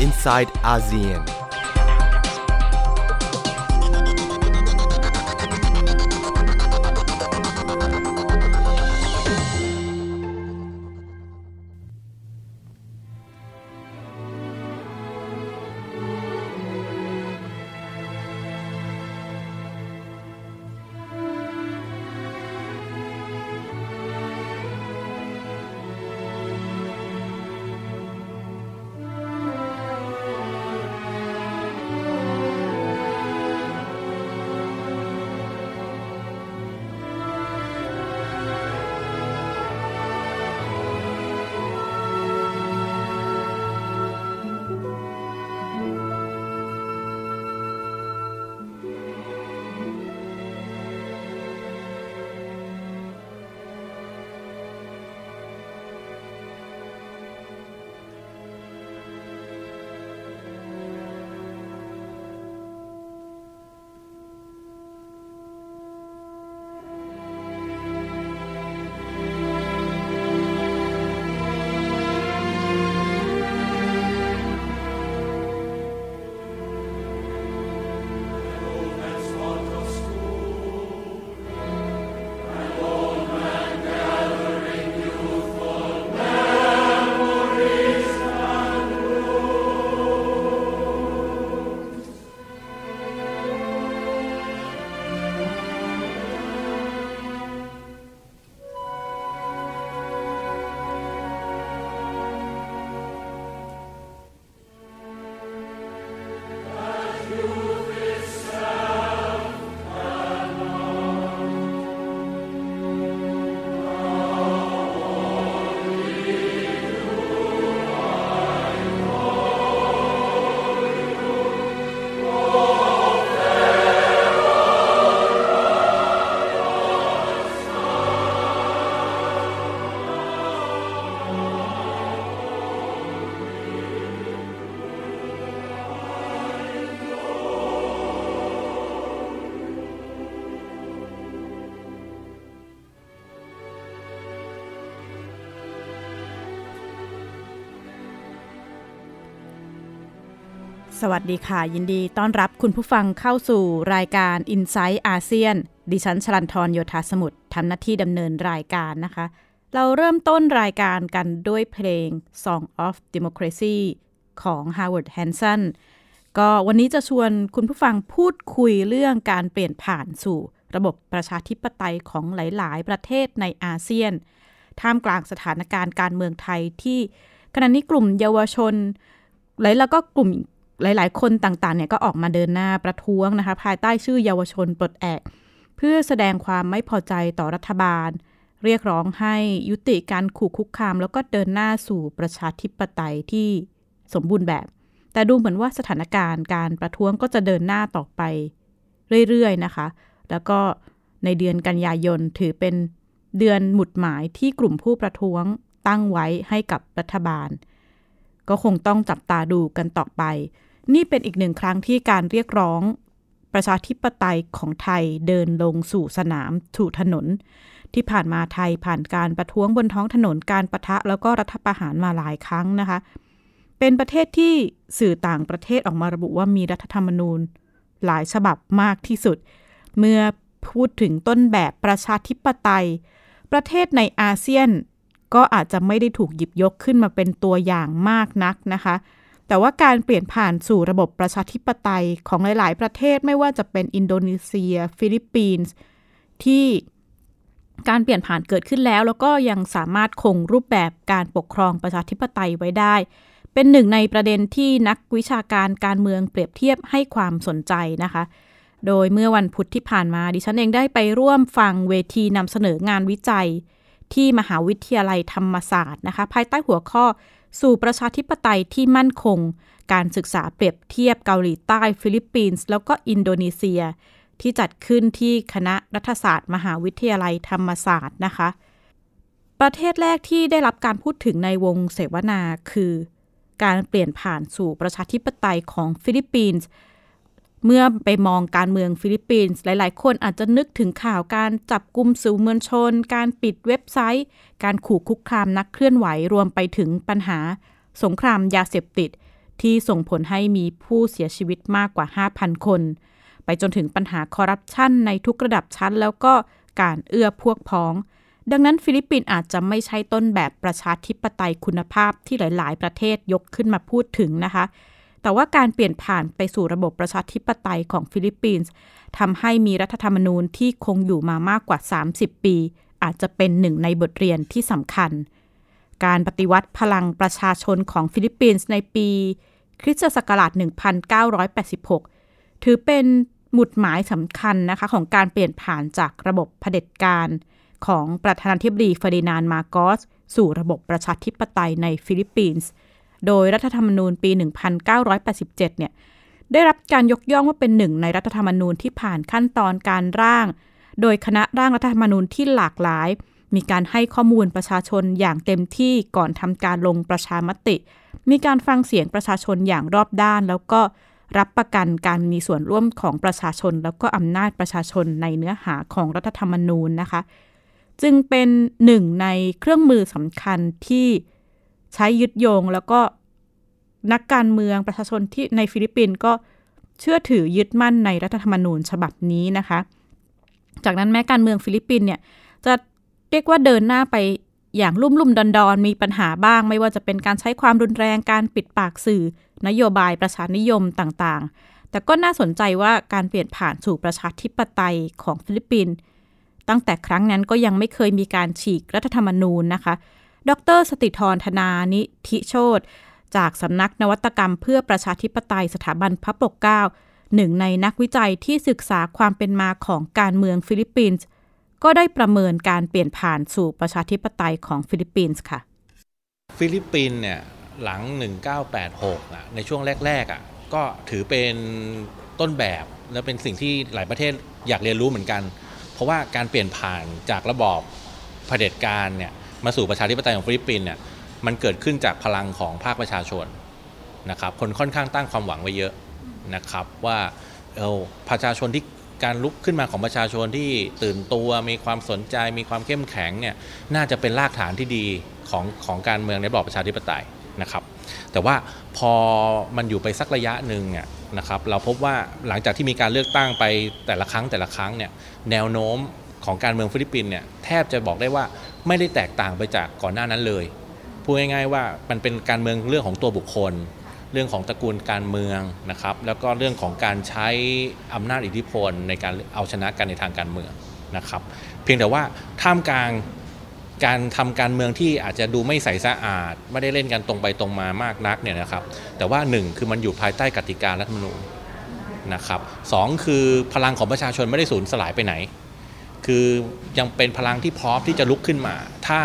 inside ASEAN. สวัสดีค่ะ ยินดีต้อนรับคุณผู้ฟังเข้าสู่รายการ i n s i ซต์อาเซียนดิฉันชลันทรโยธาสมุทรทำหน้าที่ดำเนินรายการนะคะ เราเริ่มต้นรายการกันด้วยเพลง Song of Democracy ของ Howard Hanson ก็วันนี้จะชวนคุณผู้ฟังพูดคุยเรื่องการเปลี่ยนผ่านสู่ระบบประชาธิปไตยของหลาย ๆ ประเทศในอาเซียน ท่ามกลางสถานการณ์การเมืองไทยที่ขณะนี้กลุ่มเยาวชนหลายแล้วก็กลุ่ม หลาย ๆ คนต่าง ๆ เนี่ยก็ออกมาเดินหน้าประท้วงนะคะ ภายใต้ชื่อเยาวชนปลดแอก เพื่อแสดงความไม่พอใจต่อรัฐบาล เรียกร้องให้ยุติการขู่คุกคาม แล้วก็เดินหน้าสู่ประชาธิปไตยที่สมบูรณ์แบบ แต่ดูเหมือนว่าสถานการณ์การประท้วงก็จะเดินหน้าต่อไปเรื่อย ๆ นะคะ แล้วก็ในเดือนกันยายนถือเป็นเดือนหมุดหมายที่กลุ่มผู้ประท้วงตั้งไว้ให้กับรัฐบาล ก็คงต้องจับตาดูกันต่อไป นี่เป็นอีกหนึ่งครั้งที่การเรียกร้อง ประชาธิปไตยของไทยเดินลงสู่สนามถูถนน ที่ผ่านมาไทยผ่านการประท้วงบนท้องถนนการประทะแล้วก็รัฐประหารมาหลายครั้งนะคะ เป็นประเทศที่สื่อต่างประเทศออกมาระบุว่ามีรัฐธรรมนูญ หลายฉบับมากที่สุด เมื่อพูดถึงต้นแบบประชาธิปไตย ประเทศในอาเซียนก็อาจจะไม่ได้ถูกหยิบยกขึ้นมาเป็นตัวอย่างมากนักนะคะ แต่ว่าการเปลี่ยนผ่านสู่ระบบประชาธิปไตยของหลาย ๆ ประเทศไม่ว่าจะเป็นอินโดนีเซีย ฟิลิปปินส์ที่การเปลี่ยนผ่านเกิดขึ้นแล้ว แล้วก็ยังสามารถคงรูปแบบการปกครองประชาธิปไตยไว้ได้ เป็นหนึ่งในประเด็นที่นักวิชาการการเมืองเปรียบเทียบให้ความสนใจนะคะ โดยเมื่อวันพุธที่ผ่านมาดิฉันเองได้ไปร่วมฟังเวทีนำเสนองานวิจัย ที่มหาวิทยาลัยธรรมศาสตร์นะคะ ภายใต้หัวข้อ สู่ประชาธิปไตยที่มั่นคง การศึกษาเปรียบเทียบเกาหลีใต้ ฟิลิปปินส์ แล้วก็อินโดนีเซีย ที่จัดขึ้นที่คณะรัฐศาสตร์ มหาวิทยาลัยธรรมศาสตร์นะคะ ประเทศแรกที่ได้รับการพูดถึงในวงเสวนาคือ การเปลี่ยนผ่านสู่ประชาธิปไตยของฟิลิปปินส์ เมื่อไปมองการเมืองฟิลิปปินส์หลายๆ คนอาจจะนึกถึงข่าวการจับกลุ่มสื่อมวลชน การปิดเว็บไซต์ การขู่คุกคามนักเคลื่อนไหวรวมไปถึงปัญหา สงครามยาเสพติด ที่ส่งผลให้มีผู้เสียชีวิตมากกว่า 5,000 คน ไปจนถึงปัญหาคอร์รัปชันในทุกระดับชั้น แล้วก็การเอื้อพวกพ้อง ดังนั้นฟิลิปปินส์อาจจะไม่ใช่ต้นแบบประชาธิปไตยคุณภาพที่หลาย ๆ ประเทศยกขึ้นมาพูดถึงนะคะ แต่ว่าการเปลี่ยนผ่านไปสู่ระบบประชาธิปไตยของฟิลิปปินส์ทำให้มีรัฐธรรมนูญที่คงอยู่มามากกว่า 30 ปี อาจจะเป็นหนึ่งในบทเรียนที่สำคัญ การปฏิวัติพลังประชาชนของฟิลิปปินส์ในปีคริสตศักราช 1986 ถือเป็นหมุดหมายสำคัญนะคะของการเปลี่ยนผ่านจากระบบเผด็จการ ของประธานาธิบดีเฟอร์ดินานด์ มาร์กอส สู่ระบบประชาธิปไตยในฟิลิปปินส์ โดยรัฐธรรมนูญปี 1987 เนี่ยได้รับการยกย่องว่าเป็นหนึ่งในรัฐธรรมนูญที่ผ่านขั้นตอนการร่าง โดยคณะร่างรัฐธรรมนูญที่หลากหลาย มีการให้ข้อมูลประชาชนอย่างเต็มที่ก่อนทำการลงประชามติ มีการฟังเสียงประชาชนอย่างรอบด้าน แล้วก็รับประกันการมีส่วนร่วมของประชาชน แล้วก็อำนาจประชาชนในเนื้อหาของรัฐธรรมนูญนะคะ จึงเป็นหนึ่งในเครื่องมือสำคัญที่ ใช้ยึดโยงแล้วก็นักการเมืองประชาชนที่ในฟิลิปปินส์ก็เชื่อถือยึดมั่นในรัฐธรรมนูญฉบับนี้นะคะ จากนั้นแม้การเมืองฟิลิปปินส์เนี่ยจะเรียกว่าเดินหน้าไปอย่างลุ่มลุ่มดอนดอนมีปัญหาบ้าง ไม่ว่าจะเป็นการใช้ความรุนแรงการปิดปากสื่อ นโยบายประชานิยมต่างๆ แต่ก็น่าสนใจว่าการเปลี่ยนผ่านสู่ประชาธิปไตยของฟิลิปปินส์ตั้งแต่ครั้งนั้นก็ยังไม่เคยมีการฉีกรัฐธรรมนูญนะคะ ดร สติธรธนานิธิโชติ จากสำนักนวัตกรรมเพื่อประชาธิปไตยสถาบันพระปกเกล้าหนึ่งในนักวิจัยที่ศึกษาความเป็นมาของการเมืองฟิลิปปินส์ก็ได้ประเมินการเปลี่ยนผ่านสู่ประชาธิปไตยของฟิลิปปินส์ค่ะ ฟิลิปปินส์เนี่ยหลัง 1986อะในช่วงแรกๆอะก็ถือเป็นต้นแบบและเป็นสิ่งที่หลายประเทศอยากเรียนรู้เหมือนกัน เพราะว่าการเปลี่ยนผ่านจากระบอบเผด็จการเนี่ย มาสู่ประชาธิปไตยของฟิลิปปินส์เนี่ยมันเกิดขึ้นจากพลังของภาคประชาชนนะครับคนค่อนข้างตั้งความหวังไว้เยอะนะครับว่าเออประชาชนที่การลุกขึ้นมาของประชาชนที่ตื่นตัวมีความสนใจมีความเข้มแข็งเนี่ยน่าจะเป็นรากฐานที่ดีของของการเมืองในระบอบประชาธิปไตยนะครับ แต่ว่าพอมันอยู่ไปสักระยะหนึ่งเนี่ยนะครับ เราพบว่าหลังจากที่มีการเลือกตั้งไปแต่ละครั้งแต่ละครั้งเนี่ยแนวโน้ม ของการเมืองฟิลิปปินส์เนี่ยแทบจะบอกได้ว่าไม่ได้แตกต่างไปจากก่อนหน้านั้นเลยพูดง่ายๆว่ามันเป็นการเมืองเรื่องของตัวบุคคล เรื่องของตระกูลการเมืองนะครับ แล้วก็เรื่องของการใช้อำนาจอิทธิพลในการเอาชนะกันในทางการเมืองนะครับ เพียงแต่ว่าท่ามกลางการทำการเมืองที่อาจจะดูไม่ใสสะอาด ไม่ได้เล่นกันตรงไปตรงมามากนักเนี่ยนะครับ แต่ว่าหนึ่งคือมันอยู่ภายใต้กติการัฐธรรมนูญนะครับสองคือพลังของประชาชนไม่ได้สูญสลายไปไหน คือยังเป็นพลังที่พร้อมที่จะลุกขึ้นมา ถ้า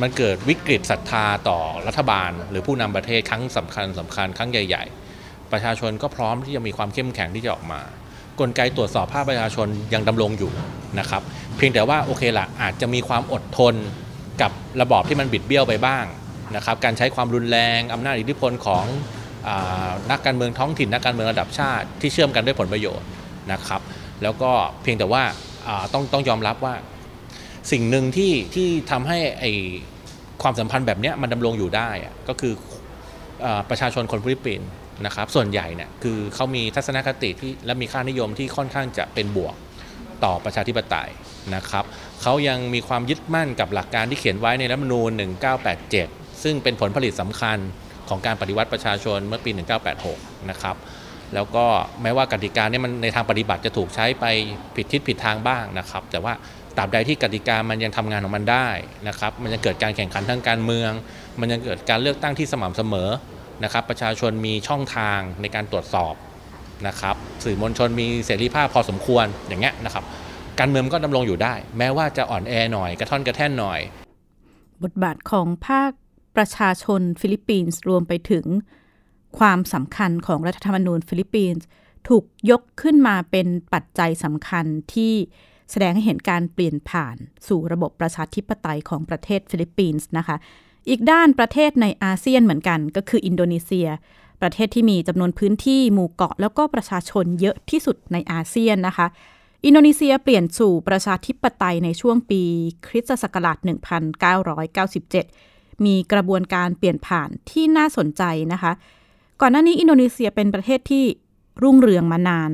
มันเกิดวิกฤตศรัทธาต่อรัฐบาล หรือผู้นำประเทศครั้งสำคัญสำคัญครั้งใหญ่ ๆ ประชาชนก็พร้อมที่จะมีความเข้มแข็งที่จะออกมา กลไกตรวจสอบภาคประชาชนยังดำรงอยู่นะครับ เพียงแต่ว่าโอเคละอาจจะมีความอดทนกับระบอบที่มันบิดเบี้ยวไปบ้างนะครับ การใช้ความรุนแรงอำนาจอิทธิพลของอนักการเมืองท้องถิ่นนักการเมืองระดับชาติที่เชื่อมกันด้วยผลประโยชน์นะครับ แล้วก็เพียงแต่ว่า ต้องต้องยอมรับว่า สิ่งหนึ่งที่ที่ทำให้ไอความสัมพันธ์แบบนี้มันดำรงอยู่ได้ก็คืออประชาชนคนฟิลิปปินส์นะครับ ส่วนใหญ่เนี่ยคือเขามีทัศนคติที่และมีค่านิยมที่ค่อนข้างจะเป็นบวกต่อประชาธิปไตยนะครับเขายังมีความยึดมั่นกับหลักการที่เขียนไว้ในรัฐมนูญ 1987 ซึ่งเป็นผลผลิตสำคัญของการปฏิวัติประชาชนเมื่อปี 1986 นะครับ แล้วก็แม้ว่ากติกาเนี่ยมันในทางปฏิบัติจะถูกใช้ไปผิดทิศผิดทางบ้างนะครับ แต่ว่าตราบใดที่กติกามันยังทำงานของมันได้นะครับ มันจะเกิดการแข่งขันทางการเมือง มันจะเกิดการเลือกตั้งที่สม่ำเสมอนะครับ ประชาชนมีช่องทางในการตรวจสอบนะครับ สื่อมวลชนมีเสรีภาพพอสมควรอย่างเงี้ยนะครับ การเมืองก็ดำรงอยู่ได้ แม้ว่าจะอ่อนแอหน่อยกระท่อนกระแท่นหน่อย บทบาทของภาคประชาชนฟิลิปปินส์รวมไปถึง ความสำคัญของรัฐธรรมนูญฟิลิปปินส์ถูกยกขึ้นมาเป็นปัจจัยสำคัญที่แสดงให้เห็นการเปลี่ยนผ่านสู่ระบบประชาธิปไตยของประเทศฟิลิปปินส์นะคะ อีกด้านประเทศในอาเซียนเหมือนกัน ก็คืออินโดนีเซีย ประเทศที่มีจำนวนพื้นที่หมู่เกาะ แล้วก็ประชาชนเยอะที่สุดในอาเซียนนะคะ อินโดนีเซียเปลี่ยนสู่ประชาธิปไตยในช่วงปีคริสตศักราช 1997 มีกระบวนการเปลี่ยนผ่านที่น่าสนใจนะคะ ก่อนหน้านี้อินโดนีเซียเป็นประเทศที่รุ่งเรืองมานาน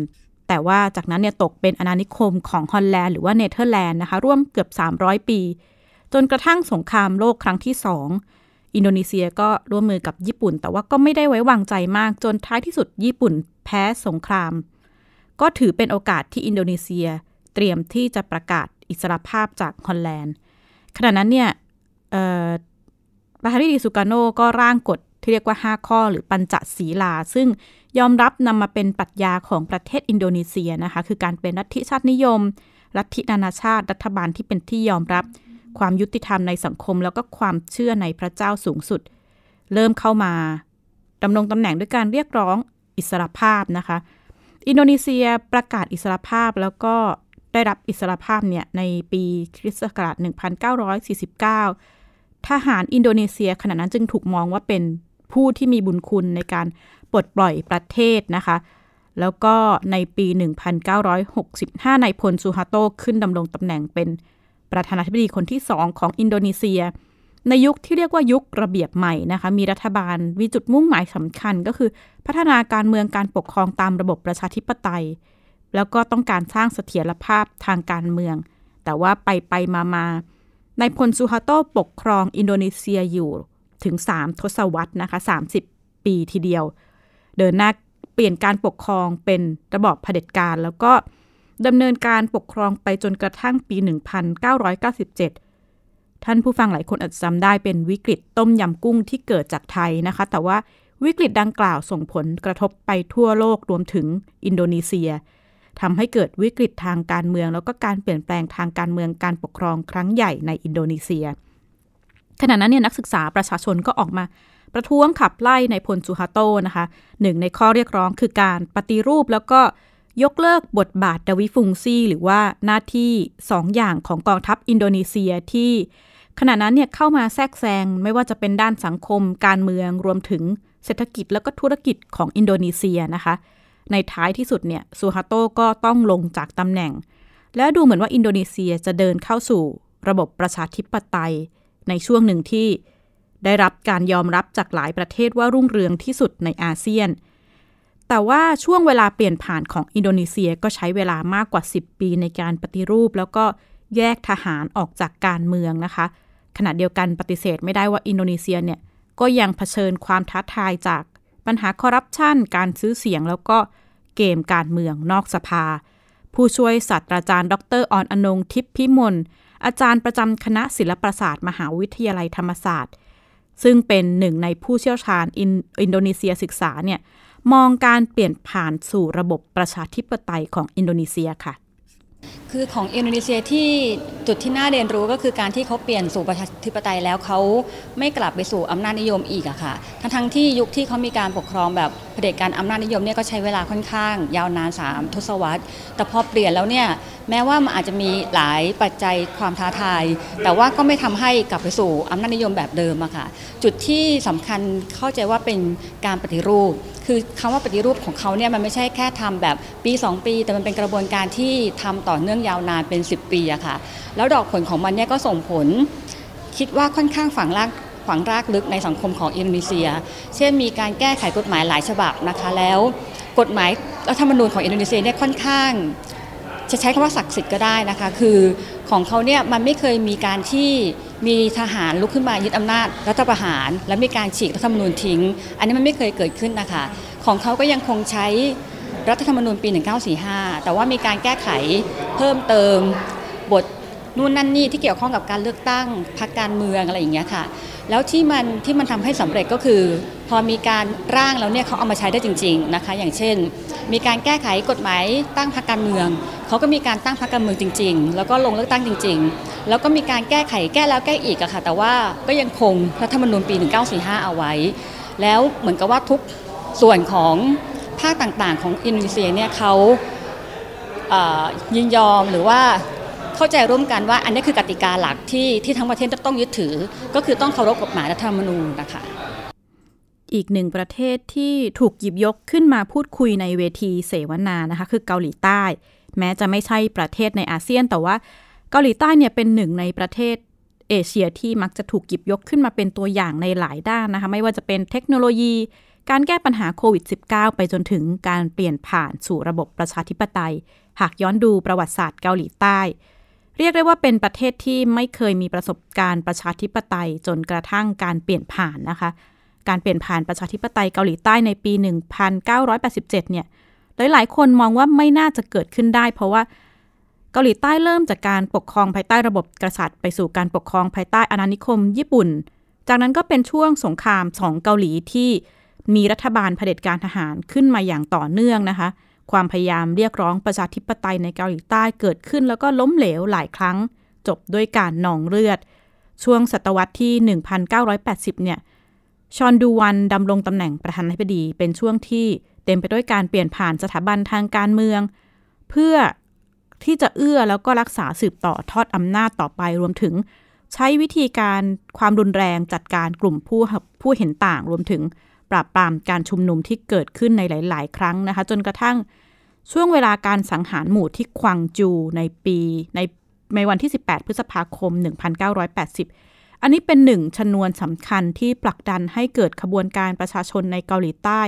แต่ว่าจากนั้นเนี่ยตกเป็นอาณานิคมของฮอลแลนด์หรือว่าเนเธอร์แลนด์นะคะร่วมเกือบ 300 ปี จนกระทั่งสงครามโลกครั้งที่สองอินโดนีเซียก็ร่วมมือกับญี่ปุ่น แต่ว่าก็ไม่ได้ไว้วางใจมากจนท้ายที่สุดญี่ปุ่นแพ้สงคราม ก็ถือเป็นโอกาสที่อินโดนีเซียเตรียมที่จะประกาศอิสรภาพจากฮอลแลนด์ขณะนั้นเนี่ยประธานาธิบดีซูการ์โนก็ร่างกฎ ที่เรียกว่า 5 ข้อหรือปัญจศีลา ซึ่งยอมรับนำมาเป็นปรัชญาของประเทศอินโดนีเซียนะคะ คือการเป็นลัทธิชาตินิยมลัทธินานาชาติ รัฐบาลที่เป็นที่ยอมรับ ความยุติธรรมในสังคม แล้วก็ความเชื่อในพระเจ้าสูงสุด เริ่มเข้ามาดำรงตำแหน่งด้วยการเรียกร้องอิสรภาพนะคะ อินโดนีเซียประกาศอิสรภาพแล้วก็ได้รับอิสรภาพเนี่ยในปีคริสต์ศักราช 1949 ทหารอินโดนีเซียขณะนั้นจึงถูกมองว่าเป็น ผู้ที่มีบุญคุณในการปลดปล่อยประเทศนะคะ แล้วก็ในปี 1965นายพลซูฮาโตขึ้นดำรงตำแหน่งเป็นประธานาธิบดีคนที่สองของอินโดนีเซีย ในยุคที่เรียกว่ายุคระเบียบใหม่นะคะ มีรัฐบาลมีจุดมุ่งหมายสำคัญก็คือ พัฒนาการเมืองการปกครองตามระบบประชาธิปไตย แล้วก็ต้องการสร้างเสถียรภาพทางการเมือง แต่ว่าไปไปมามาในพลซูฮาโตปกครองอินโดนีเซียอยู่ ถึง 3 ทศวรรษนะคะ 30 ปีทีเดียว เดินหน้าเปลี่ยนการปกครองเป็นระบอบเผด็จการ แล้วก็ดำเนินการปกครองไปจนกระทั่งปี 1997 ท่านผู้ฟังหลายคนอาจจำได้เป็นวิกฤตต้มยำกุ้งที่เกิดจากไทยนะคะ แต่ว่าวิกฤตดังกล่าวส่งผลกระทบไปทั่วโลกรวมถึงอินโดนีเซียทำให้เกิดวิกฤตทางการเมือง แล้วก็การเปลี่ยนแปลงทางการเมืองการปกครองครั้งใหญ่ในอินโดนีเซีย ขณะนั้นเนี่ยนักศึกษาประชาชนก็ออกมา ประท้วงขับไล่ในพลซูฮาโตนะคะหนึ่งในข้อเรียกร้องคือการปฏิรูปแล้วก็ยกเลิกบทบาทดวิฟุงซีหรือว่าหน้าที่สองอย่างของกองทัพอินโดนีเซียที่ ขณะนั้นเนี่ยเข้ามาแทรกแซงไม่ว่าจะเป็นด้านสังคม การเมืองรวมถึงเศรษฐกิจแล้วก็ธุรกิจของอินโดนีเซียนะคะ ในท้ายที่สุดเนี่ยซูฮาโตก็ต้องลงจากตำแหน่ง และดูเหมือนว่าอินโดนีเซียจะเดินเข้าสู่ระบบประชาธิปไตย ในช่วงหนึ่งที่ได้รับการยอมรับจากหลายประเทศว่ารุ่งเรืองที่สุดในอาเซียน แต่ว่าช่วงเวลาเปลี่ยนผ่านของอินโดนีเซียก็ใช้เวลามากกว่า 10 ปีในการปฏิรูป แล้วก็แยกทหารออกจากการเมืองนะคะ ขณะเดียวกันปฏิเสธไม่ได้ว่าอินโดนีเซียเนี่ยก็ยังเผชิญความท้าทายจากปัญหาคอร์รัปชัน การซื้อเสียงแล้วก็เกมการเมืองนอกสภา ผู้ช่วยศาสตราจารย์ ดรอรอนงค์ ทิพย์พิมล อาจารย์ประจำคณะศิลปศาสตร์ มหาวิทยาลัยธรรมศาสตร์ ซึ่งเป็นหนึ่งในผู้เชี่ยวชาญอินโดนีเซียศึกษาเนี่ยมองการเปลี่ยนผ่านสู่ระบบประชาธิปไตยของอินโดนีเซียค่ะคือของอินโดนีเซียที่จุดที่น่าเรียนรู้ก็คือการที่เขาเปลี่ยนสู่ประชาธิปไตยแล้วเขาไม่กลับไปสู่อำนาจนิยมอีกอะค่ะ ทั้งทั้งที่ยุคที่เขามีการปกครองแบบเผด็จการอำนาจนิยมเนี่ยก็ใช้เวลาค่อนข้าง ยาวนาน3ทศวรรษ แต่พอเปลี่ยนแล้วเนี่ย แม้ว่ามันอาจจะมีหลายปัจจัยความท้าทาย แต่ว่าก็ไม่ทำให้กลับไปสู่อำนาจนิยมแบบเดิมอะค่ะจุดที่สำคัญเข้าใจว่าเป็นการปฏิรูป คือคำว่าปฏิรูปของเขาเนี่ยมันไม่ใช่แค่ทำแบบปี 2 ปี แต่มันเป็นกระบวนการที่ทำต่อเนื่องยาวนานเป็น 10 ปีอะค่ะแล้วดอกผลของมันเนี่ยก็ส่งผล คิดว่าค่อนข้างฝังรากฝังรากลึกในสังคมของอินโดนีเซีย เช่นมีการแก้ไขกฎหมายหลายฉบับนะคะแล้ว กฎหมายรัฐธรรมนูญของอินโดนีเซียเนี่ยค่อนข้าง จะใช้คำว่าศักดิ์สิทธิ์ก็ได้นะคะ คือของเขาเนี่ยมันไม่เคยมีการที่มีทหารลุกขึ้นมายึดอำนาจรัฐประหาร และมีการฉีกรัฐธรรมนูญทิ้ง อันนี้มันไม่เคยเกิดขึ้นนะคะ ของเขาก็ยังคงใช้รัฐธรรมนูญปี 1945 แต่ว่ามีการแก้ไขเพิ่มเติมบทนู่นนั่นนี่ที่เกี่ยวข้องกับการเลือกตั้งพรรคการเมืองอะไรอย่างเงี้ยค่ะ แล้วที่มันที่มันทำให้สำเร็จก็คือ พอมีการร่างแล้วเนี่ยเขาเอามาใช้ได้จริง ๆนะคะ อย่างเช่น มีการแก้ไขกฎหมายตั้งพรรคการเมืองเขาก็มีการตั้งพรรคการเมืองจริง ๆ แล้วก็ลงเลือกตั้งจริง ๆ แล้วก็มีการแก้ไขแก้แล้วแก้อีกอะค่ะ แต่ว่าก็ยังคงรัฐธรรมนูญปี 1945 เอาไว้ แล้วเหมือนกับว่าทุกส่วนของภาคต่างๆ ของอินโดนีเซียเนี่ยเขายินยอมหรือว่าเข้าใจร่วมกันว่าอันนี้คือกติกาหลักที่ที่ทั้งประเทศจะต้องยึดถือ ก็คือต้องเคารพกฎหมายรัฐธรรมนูญนะคะ อีกหนึ่งประเทศที่ถูกหยิบยกขึ้นมาพูดคุยในเวทีเสวนานะคะ คือเกาหลีใต้ แม้จะไม่ใช่ประเทศในอาเซียน แต่ว่าเกาหลีใต้เนี่ยเป็นหนึ่งในประเทศเอเชียที่มักจะถูกหยิบยกขึ้นมาเป็นตัวอย่างในหลายด้านนะคะ ไม่ว่าจะเป็นเทคโนโลยี การแก้ปัญหาโควิด -19 ไปจนถึงการเปลี่ยนผ่านสู่ระบบประชาธิปไตย หากย้อนดูประวัติศาสตร์เกาหลีใต้ เรียกได้ว่าเป็นประเทศที่ไม่เคยมีประสบการณ์ประชาธิปไตยจนกระทั่งการเปลี่ยนผ่านนะคะ การเปลี่ยนผ่านประชาธิปไตยเกาหลีใต้ในปี 1987 เนี่ย หลายๆ คนมองว่าไม่น่าจะเกิดขึ้นได้ เพราะว่าเกาหลีใต้เริ่มจากการปกครองภายใต้ระบบกษัตริย์ ไปสู่การปกครองภายใต้อาณานิคม ญี่ปุ่น จากนั้นก็เป็นช่วงสงครามสองเกาหลีที่มีรัฐบาลเผด็จการทหารขึ้นมาอย่างต่อเนื่องนะคะ ความพยายามเรียกร้องประชาธิปไตยในเกาหลีใต้เกิดขึ้น แล้วก็ล้มเหลวหลายครั้ง จบด้วยการนองเลือด ช่วงศตวรรษที่ 1980 เนี่ย ชอนดูวันดำรงตำแหน่งประธานาธิบดี เป็นช่วงที่เต็มไปด้วยการเปลี่ยนผ่านสถาบันทางการเมือง เพื่อที่จะเอื้อแล้วก็รักษาสืบต่อทอดอำนาจต่อไปรวมถึง ใช้วิธีการความรุนแรงจัดการกลุ่มผู้ผู้เห็นต่างรวมถึงปราบปรามการชุมนุมที่เกิดขึ้นในหลาย ๆ ครั้งนะคะ จนกระทั่งช่วงเวลาการสังหารหมู่ที่ควังจูในปีในในวันที่ 18 พฤษภาคม 1980 อันนี้เป็นหนึ่งชนวนสำคัญที่ผลักดันให้เกิดขบวนการประชาชนในเกาหลีใต้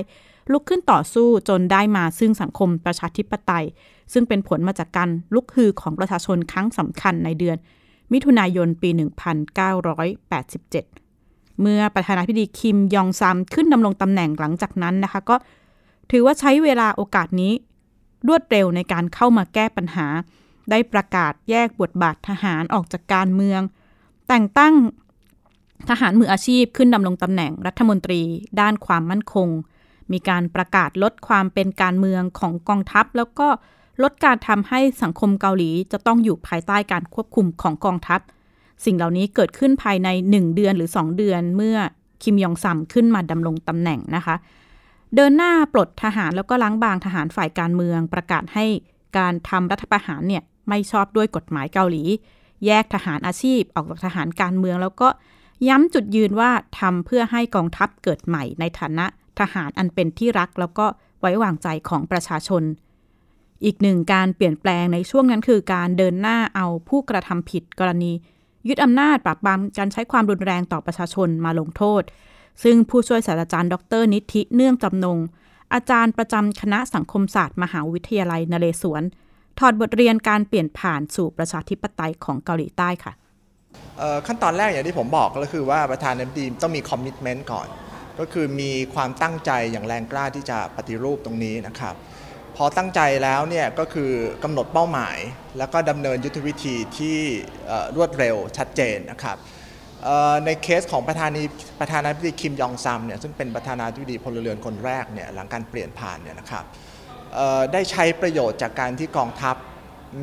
ลุกขึ้นต่อสู้จนได้มาซึ่งสังคมประชาธิปไตย ซึ่งเป็นผลมาจากการลุกฮือของประชาชนครั้งสำคัญในเดือน มิถุนายนปี 1987 เมื่อประธานาธิบดีคิมยองซัมขึ้นดำรงตำแหน่งหลังจากนั้นนะคะก็ถือว่าใช้เวลาโอกาสนี้รวดเร็วในการเข้ามาแก้ปัญหา ได้ประกาศแยกบทบาททหารออกจากการเมือง แต่งตั้งทหารมืออาชีพขึ้นดำรงตำแหน่งรัฐมนตรีด้านความมั่นคง มีการประกาศลดความเป็นการเมืองของกองทัพ แล้วก็ลดการทำให้สังคมเกาหลีจะต้องอยู่ภายใต้การควบคุมของกองทัพ สิ่งเหล่านี้เกิดขึ้นภายใน 1 เดือนหรือ 2 เดือนเมื่อคิมยองซัมขึ้นมาดำรงตำแหน่งนะคะ เดินหน้าปลดทหารแล้วก็ล้างบางทหารฝ่ายการเมือง ประกาศให้การทำรัฐประหารเนี่ยไม่ชอบด้วยกฎหมายเกาหลี แยกทหารอาชีพ ออกจากทหารการเมือง แล้วก็ย้ำจุดยืนว่าทำเพื่อให้กองทัพเกิดใหม่ในฐานะทหารอันเป็นที่รักแล้วก็ไว้วางใจของประชาชน อีกหนึ่งการเปลี่ยนแปลงในช่วงนั้นคือการเดินหน้าเอาผู้กระทำผิดกรณี ยึดอำนาจปราบปรามการใช้ความรุนแรงต่อประชาชนมาลงโทษ ซึ่งผู้ช่วยศาสตราจารย์ดร นิธิเนื่องจำนง อาจารย์ประจำคณะสังคมศาสตร์ มหาวิทยาลัยนเรศวร ถอดบทเรียนการเปลี่ยนผ่านสู่ประชาธิปไตยของเกาหลีใต้ค่ะขั้นตอนแรกอย่างที่ผมบอกก็คือว่าประธานาธิบดีต้องมีคอมมิชเมนต์ก่อน ก็คือมีความตั้งใจอย่างแรงกล้าที่จะปฏิรูปตรงนี้นะครับ พอตั้งใจแล้วเนี่ยก็คือกำหนดเป้าหมาย แล้วก็ดำเนินยุทธวิธีที่รวดเร็วชัดเจนนะครับในเคสของประธานาประธานาธิบดีคิมยองซัมเนี่ยซึ่งเป็นประธานาธิบดีพลเรือนคนแรกเนี่ยหลังการเปลี่ยนผ่านเนี่ยนะครับ ได้ใช้ประโยชน์จากการที่กองทัพ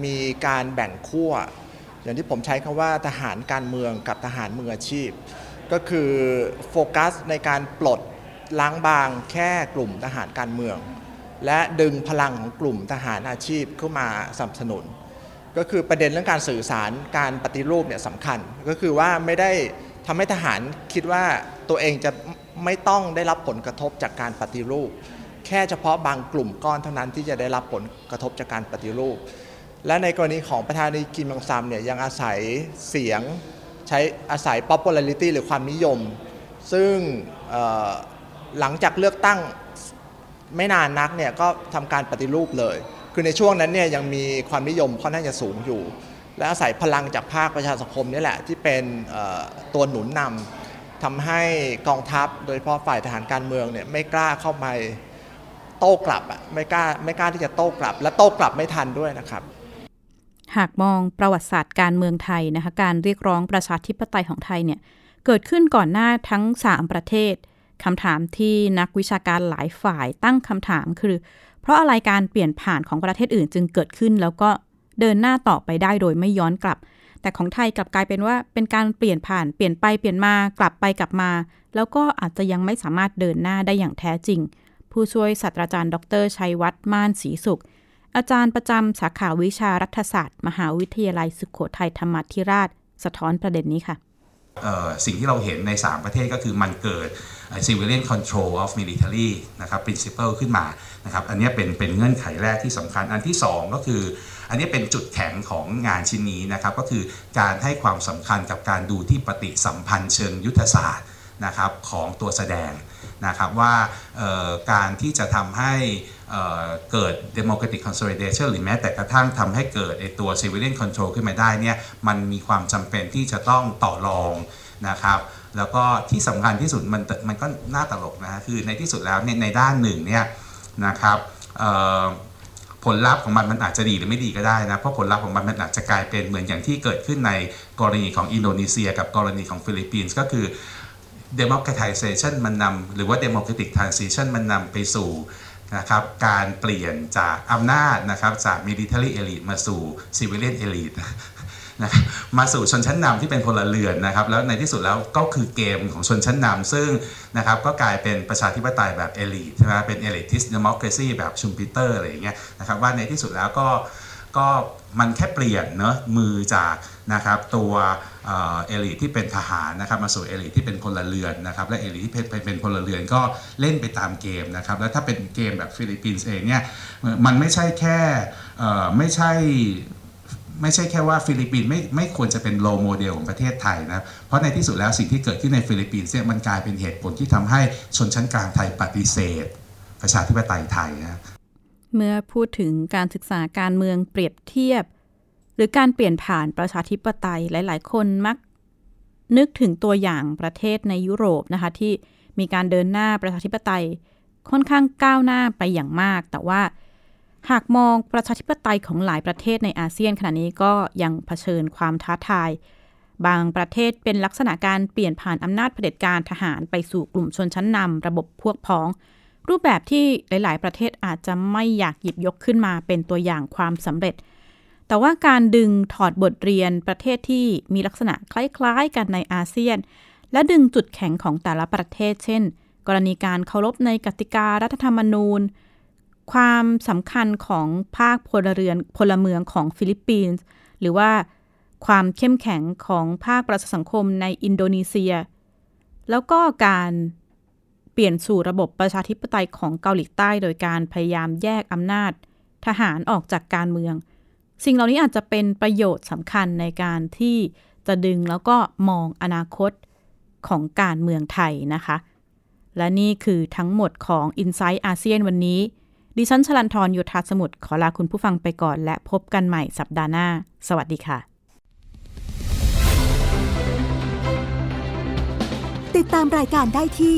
มีการแบ่งขั้ว อย่างที่ผมใช้คำว่าทหารการเมืองกับทหารมืออาชีพ ก็คือโฟกัสในการปลดล้างบางแค่กลุ่มทหารการเมือง และดึงพลังของกลุ่มทหารอาชีพเข้ามาสนับสนุน ก็คือประเด็นเรื่องการสื่อสารการปฏิรูปเนี่ยสำคัญ ก็คือว่าไม่ได้ทำให้ทหารคิดว่าตัวเองจะไม่ต้องได้รับผลกระทบจากการปฏิรูป แค่เฉพาะบางกลุ่มก้อนเท่านั้นที่จะได้รับผลกระทบจากการปฏิรูป และในกรณีของประธานดีกิมยองซัมเนี่ยยังอาศัยเสียงใช้อาศัย popularity หรือความนิยม ซึ่งหลังจากเลือกตั้งไม่นานนักเนี่ยก็ทำการปฏิรูปเลย คือในช่วงนั้นเนี่ยยังมีความนิยมค่อนข้างจะสูงอยู่ และอาศัยพลังจากภาคประชาสังคมนี่แหละที่เป็นตัวหนุนนำทำให้กองทัพโดยเฉพาะฝ่ายทหารการเมืองเนี่ยไม่กล้าเข้าไป ต้กลับอะไม่กล้าไม่กล้าที่จะโต้กลับ และโต้กลับไม่ทันด้วยนะครับ หากมองประวัติศาสตร์การเมืองไทยนะคะการเรียกร้องประชาธิปไตยของไทยเนี่ยเกิดขึ้นก่อนหน้าทั้ง 3 ประเทศคำถามที่นักวิชาการหลายฝ่ายตั้งคำถามคือ เพราะอะไรการเปลี่ยนผ่านของประเทศอื่นจึงเกิดขึ้น แล้วก็เดินหน้าต่อไปได้โดยไม่ย้อนกลับ แต่ของไทยกลับกลายเป็นว่าเป็นการเปลี่ยนผ่านเปลี่ยนไปเปลี่ยนมากลับไปกลับมา แล้วก็อาจจะยังไม่สามารถเดินหน้าได้อย่างแท้จริง ผู้ช่วยศาสตราจารย์ ดรชัยวัฒน์ม่านศรีสุข อาจารย์ประจำสาขาวิชารัฐศาสตร์ มหาวิทยาลัยสุขโขทัยธรรมธิราช สะท้อนประเด็นนี้ค่ะสิ่งที่เราเห็นใน 3 ประเทศก็คือมันเกิด civilian control of military นะครับ principle ขึ้นมานะครับอันนี้เป็นเป็นเงื่อนไขแรกที่สำคัญอันที่ 2 ก็คือ อันนี้เป็นจุดแข็งของงานชิ้นนี้นะครับก็คือการให้ความสำคัญกับการดูที่ปฏิสัมพันธ์เชิงยุทธศาสตร์ นะครับของตัวแสดงนะครับว่าการที่จะทำให้เกิด democratic consolidation หรือแม้แต่กระทั่งทำให้เกิดไอตัว civilian control ขึ้นมาได้เนี่ยมันมีความจำเป็นที่จะต้องต่อรองนะครับแล้วก็ที่สำคัญที่สุดมันมันก็น่าตลกนะคือในที่สุดแล้วเนี่ยในด้านหนึ่งเนี่ยนะครับผลลัพธ์ของมันมันอาจจะดีหรือไม่ดีก็ได้นะเพราะผลลัพธ์ของมันมันอาจจะกลายเป็นเหมือนอย่างที่เกิดขึ้นในกรณีของอินโดนีเซีย กับกรณีของฟิลิปปินส์ก็คือ democratization มันนำหรือว่า democratic transition มันนำไปสู่นะครับการเปลี่ยนจากอำนาจนะครับจาก military elite มาสู่ civilian elite นะมาสู่ชนชั้นนำที่เป็นพลเรือนนะครับ แล้วในที่สุดแล้วก็คือเกมของชนชั้นนำซึ่งนะครับก็กลายเป็นประชาธิปไตยแบบ elite ใช่ไหมเป็น elitist democracy แบบ Schumpeter อะไรอย่างเงี้ยนะครับว่าในที่สุดแล้วก็ก็ มันแค่เปลี่ยนเนาะมือจากนะครับตัว elite ที่เป็นทหารนะครับมาสู่ elite ที่เป็นพลเรือนนะครับและ elite ที่เป็นเป็นพลเรือนก็เล่นไปตามเกมนะครับแล้วถ้าเป็นเกมแบบฟิลิปปินส์เองเนี่ยมันไม่ใช่แค่ไม่ใช่ไม่ใช่แค่ว่าฟิลิปปินส์ไม่ไม่ควรจะเป็น role model ของประเทศไทยนะ เพราะในที่สุดแล้วสิ่งที่เกิดขึ้นในฟิลิปปินส์เนี่ยมันกลายเป็นเหตุผลที่ทำให้ชนชั้นกลางไทยปฏิเสธ ประชาธิปไตยไทยนะ เมื่อพูดถึงการศึกษาการเมืองเปรียบเทียบ หรือการเปลี่ยนผ่านประชาธิปไตยหลาย ๆ คนมัก นึกถึงตัวอย่างประเทศในยุโรปนะคะ ที่มีการเดินหน้าประชาธิปไตยค่อนข้างก้าวหน้าไปอย่างมาก แต่ว่าหากมองประชาธิปไตยของหลายประเทศในอาเซียนขณะนี้ก็ยังเผชิญความท้าทาย บางประเทศเป็นลักษณะการเปลี่ยนผ่านอำนาจเผด็จการทหารไปสู่กลุ่มชนชั้นนำระบบพวกพ้อง รูปแบบที่หลาย ๆ ประเทศอาจจะไม่อยากหยิบยกขึ้นมาเป็นตัวอย่างความสำเร็จ แต่ว่าการดึงถอดบทเรียนประเทศที่มีลักษณะคล้าย ๆ กันในอาเซียน และดึงจุดแข็งของแต่ละประเทศ เช่น กรณีการเคารพในกติการัฐธรรมนูญ ความสำคัญของภาคพลเรือนพลเมืองของฟิลิปปินส์หรือว่าความเข้มแข็งของภาคประชาสังคมในอินโดนีเซีย แล้วก็การ เปลี่ยนสู่ระบบประชาธิปไตยของเกาหลีใต้โดยการพยายามแยกอำนาจ ทหารออกจากการเมือง สิ่งเหล่านี้อาจจะเป็นประโยชน์สำคัญในการที่จะดึงแล้วก็มองอนาคตของการเมืองไทยนะคะ และนี่คือทั้งหมดของ i n s i ซต์อาเซียนวันนี้ ดิฉันชลันทรโยธาสมุทรขอลาคุณผู้ฟังไปก่อน และพบกันใหม่สัปดาห์หน้า สวัสดีค่ะ ติดตามรายการได้ที่